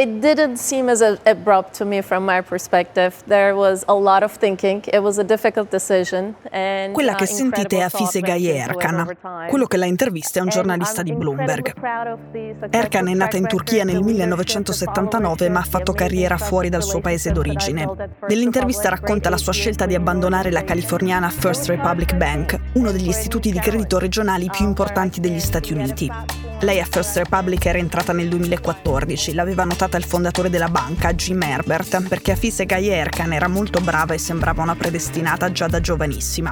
It didn't seem as abrupt to me from my perspective. There was a lot of thinking. It was a difficult decision. And, Quella che uh, sentite è Afise Gaye Erkan. Quello che la intervista è un giornalista di Bloomberg. Erkan è nata in Turchia nel 1979 ma ha fatto carriera fuori dal suo paese d'origine. Nell'intervista racconta la sua scelta di abbandonare la californiana First Republic Bank, uno degli istituti di credito regionali più importanti degli Stati Uniti. Lei a First Republic era entrata nel 2014, l'aveva notata il fondatore della banca, Jim Herbert, perché Afise Gayerkan era molto brava e sembrava una predestinata già da giovanissima.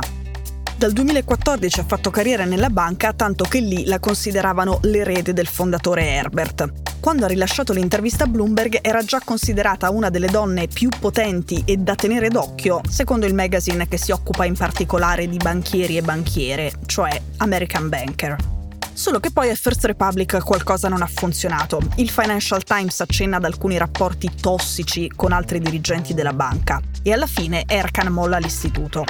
Dal 2014 ha fatto carriera nella banca, tanto che lì la consideravano l'erede del fondatore Herbert. Quando ha rilasciato l'intervista a Bloomberg era già considerata una delle donne più potenti e da tenere d'occhio, secondo il magazine che si occupa in particolare di banchieri e banchiere, cioè American Banker. Solo che poi a First Republic qualcosa non ha funzionato. Il Financial Times accenna ad alcuni rapporti tossici con altri dirigenti della banca e alla fine Erkan molla l'istituto.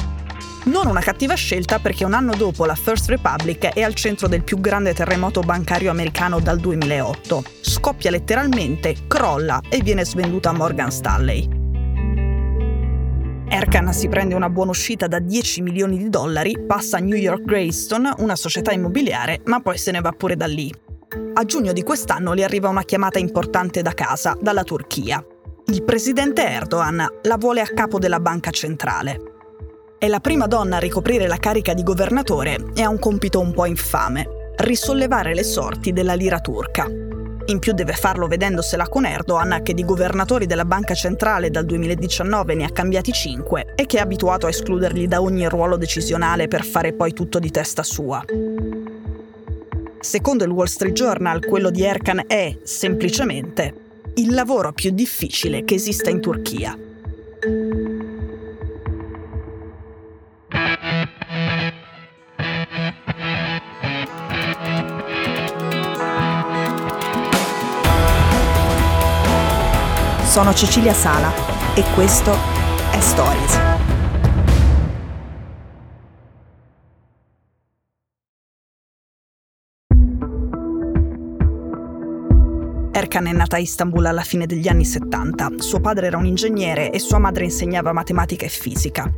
Non una cattiva scelta perché un anno dopo la First Republic è al centro del più grande terremoto bancario americano dal 2008. Scoppia letteralmente, crolla e viene svenduta a Morgan Stanley. Erkan si prende una buona uscita da 10 milioni di dollari, passa a New York Greystone, una società immobiliare, ma poi se ne va pure da lì. A giugno di quest'anno gli arriva una chiamata importante da casa, dalla Turchia. Il presidente Erdogan la vuole a capo della banca centrale. È la prima donna a ricoprire la carica di governatore e ha un compito un po' infame, risollevare le sorti della lira turca. In più deve farlo vedendosela con Erdogan, che di governatori della Banca Centrale dal 2019 ne ha cambiati 5 e che è abituato a escludergli da ogni ruolo decisionale per fare poi tutto di testa sua. Secondo il Wall Street Journal, quello di Erkan è, semplicemente, il lavoro più difficile che esista in Turchia. Sono Cecilia Sala e questo è Stories. Erkan è nata a Istanbul alla fine degli anni 70. Suo padre era un ingegnere e sua madre insegnava matematica e fisica.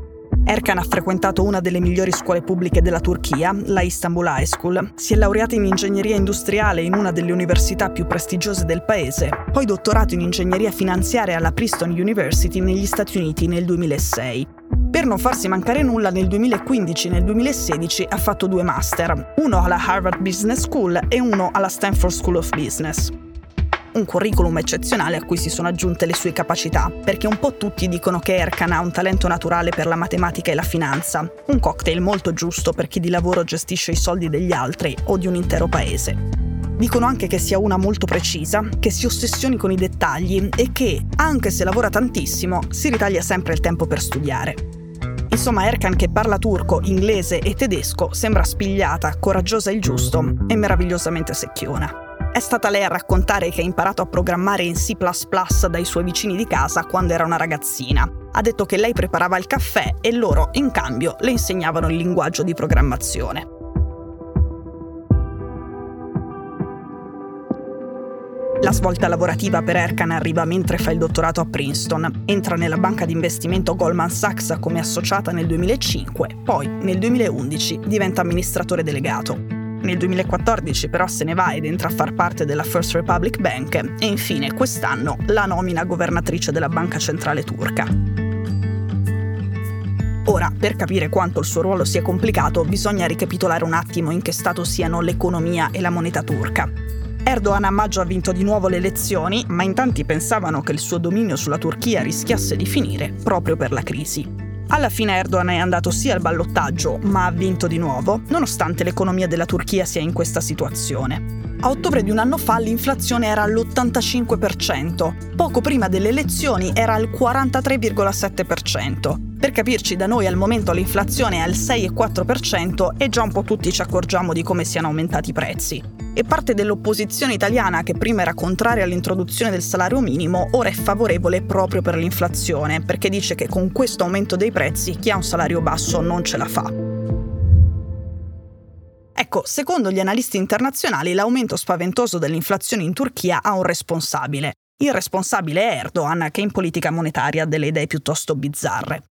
Erkan ha frequentato una delle migliori scuole pubbliche della Turchia, la Istanbul High School. Si è laureata in ingegneria industriale in una delle università più prestigiose del paese, poi dottorato in ingegneria finanziaria alla Princeton University negli Stati Uniti nel 2006. Per non farsi mancare nulla, nel 2015 e nel 2016 ha fatto due master, uno alla Harvard Business School e uno alla Stanford School of Business un curriculum eccezionale a cui si sono aggiunte le sue capacità, perché un po' tutti dicono che Erkan ha un talento naturale per la matematica e la finanza, un cocktail molto giusto per chi di lavoro gestisce i soldi degli altri o di un intero paese. Dicono anche che sia una molto precisa, che si ossessioni con i dettagli e che, anche se lavora tantissimo, si ritaglia sempre il tempo per studiare. Insomma, Erkan che parla turco, inglese e tedesco sembra spigliata, coraggiosa il giusto e meravigliosamente secchiona. È stata lei a raccontare che ha imparato a programmare in C dai suoi vicini di casa quando era una ragazzina. Ha detto che lei preparava il caffè e loro, in cambio, le insegnavano il linguaggio di programmazione. La svolta lavorativa per Erkan arriva mentre fa il dottorato a Princeton. Entra nella banca di investimento Goldman Sachs come associata nel 2005, poi nel 2011 diventa amministratore delegato. Nel 2014 però se ne va ed entra a far parte della First Republic Bank e infine quest'anno la nomina governatrice della Banca Centrale Turca. Ora, per capire quanto il suo ruolo sia complicato, bisogna ricapitolare un attimo in che stato siano l'economia e la moneta turca. Erdogan a maggio ha vinto di nuovo le elezioni, ma in tanti pensavano che il suo dominio sulla Turchia rischiasse di finire proprio per la crisi. Alla fine Erdogan è andato sì al ballottaggio, ma ha vinto di nuovo, nonostante l'economia della Turchia sia in questa situazione. A ottobre di un anno fa l'inflazione era all'85%, poco prima delle elezioni era al 43,7%. Per capirci, da noi al momento l'inflazione è al 6,4% e già un po' tutti ci accorgiamo di come siano aumentati i prezzi. E parte dell'opposizione italiana, che prima era contraria all'introduzione del salario minimo, ora è favorevole proprio per l'inflazione, perché dice che con questo aumento dei prezzi chi ha un salario basso non ce la fa. Ecco, secondo gli analisti internazionali l'aumento spaventoso dell'inflazione in Turchia ha un responsabile, Il responsabile è Erdogan, che in politica monetaria ha delle idee piuttosto bizzarre.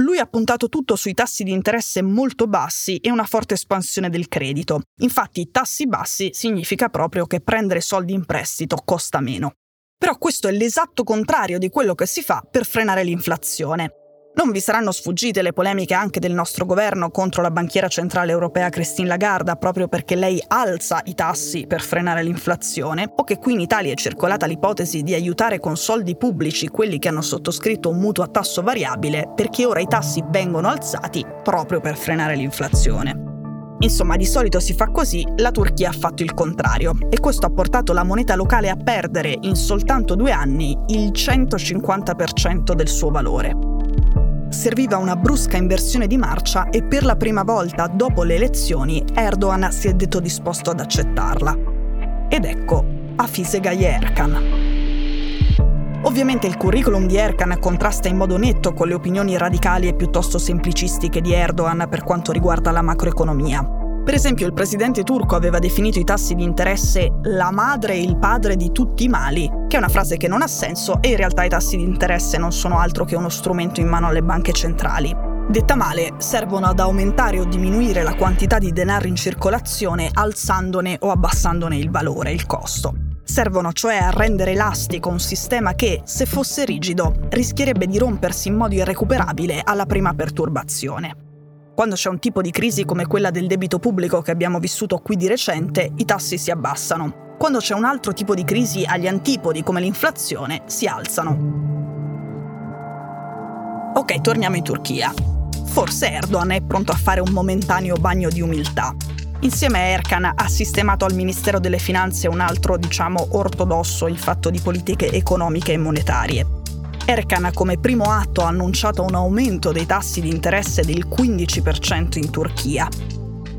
Lui ha puntato tutto sui tassi di interesse molto bassi e una forte espansione del credito. Infatti, tassi bassi significa proprio che prendere soldi in prestito costa meno. Però questo è l'esatto contrario di quello che si fa per frenare l'inflazione. Non vi saranno sfuggite le polemiche anche del nostro governo contro la banchiera centrale europea Christine Lagarde proprio perché lei alza i tassi per frenare l'inflazione, o che qui in Italia è circolata l'ipotesi di aiutare con soldi pubblici quelli che hanno sottoscritto un mutuo a tasso variabile perché ora i tassi vengono alzati proprio per frenare l'inflazione. Insomma, di solito si fa così, la Turchia ha fatto il contrario e questo ha portato la moneta locale a perdere in soltanto due anni il 150% del suo valore. Serviva una brusca inversione di marcia e per la prima volta dopo le elezioni Erdogan si è detto disposto ad accettarla. Ed ecco, Afise Erkan. Ovviamente il curriculum di Erkan contrasta in modo netto con le opinioni radicali e piuttosto semplicistiche di Erdogan per quanto riguarda la macroeconomia. Per esempio, il presidente turco aveva definito i tassi di interesse la madre e il padre di tutti i mali, che è una frase che non ha senso e in realtà i tassi di interesse non sono altro che uno strumento in mano alle banche centrali. Detta male, servono ad aumentare o diminuire la quantità di denaro in circolazione alzandone o abbassandone il valore, il costo. Servono cioè a rendere elastico un sistema che, se fosse rigido, rischierebbe di rompersi in modo irrecuperabile alla prima perturbazione. Quando c'è un tipo di crisi come quella del debito pubblico che abbiamo vissuto qui di recente, i tassi si abbassano. Quando c'è un altro tipo di crisi agli antipodi come l'inflazione, si alzano. Ok, torniamo in Turchia. Forse Erdogan è pronto a fare un momentaneo bagno di umiltà. Insieme a Erkan ha sistemato al Ministero delle Finanze un altro, diciamo, ortodosso in fatto di politiche economiche e monetarie. Erkan come primo atto ha annunciato un aumento dei tassi di interesse del 15% in Turchia.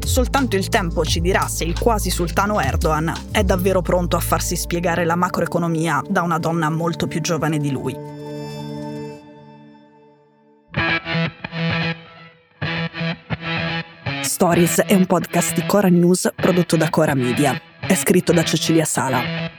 Soltanto il tempo ci dirà se il quasi sultano Erdogan è davvero pronto a farsi spiegare la macroeconomia da una donna molto più giovane di lui. Stories è un podcast di Cora News prodotto da Cora Media. È scritto da Cecilia Sala.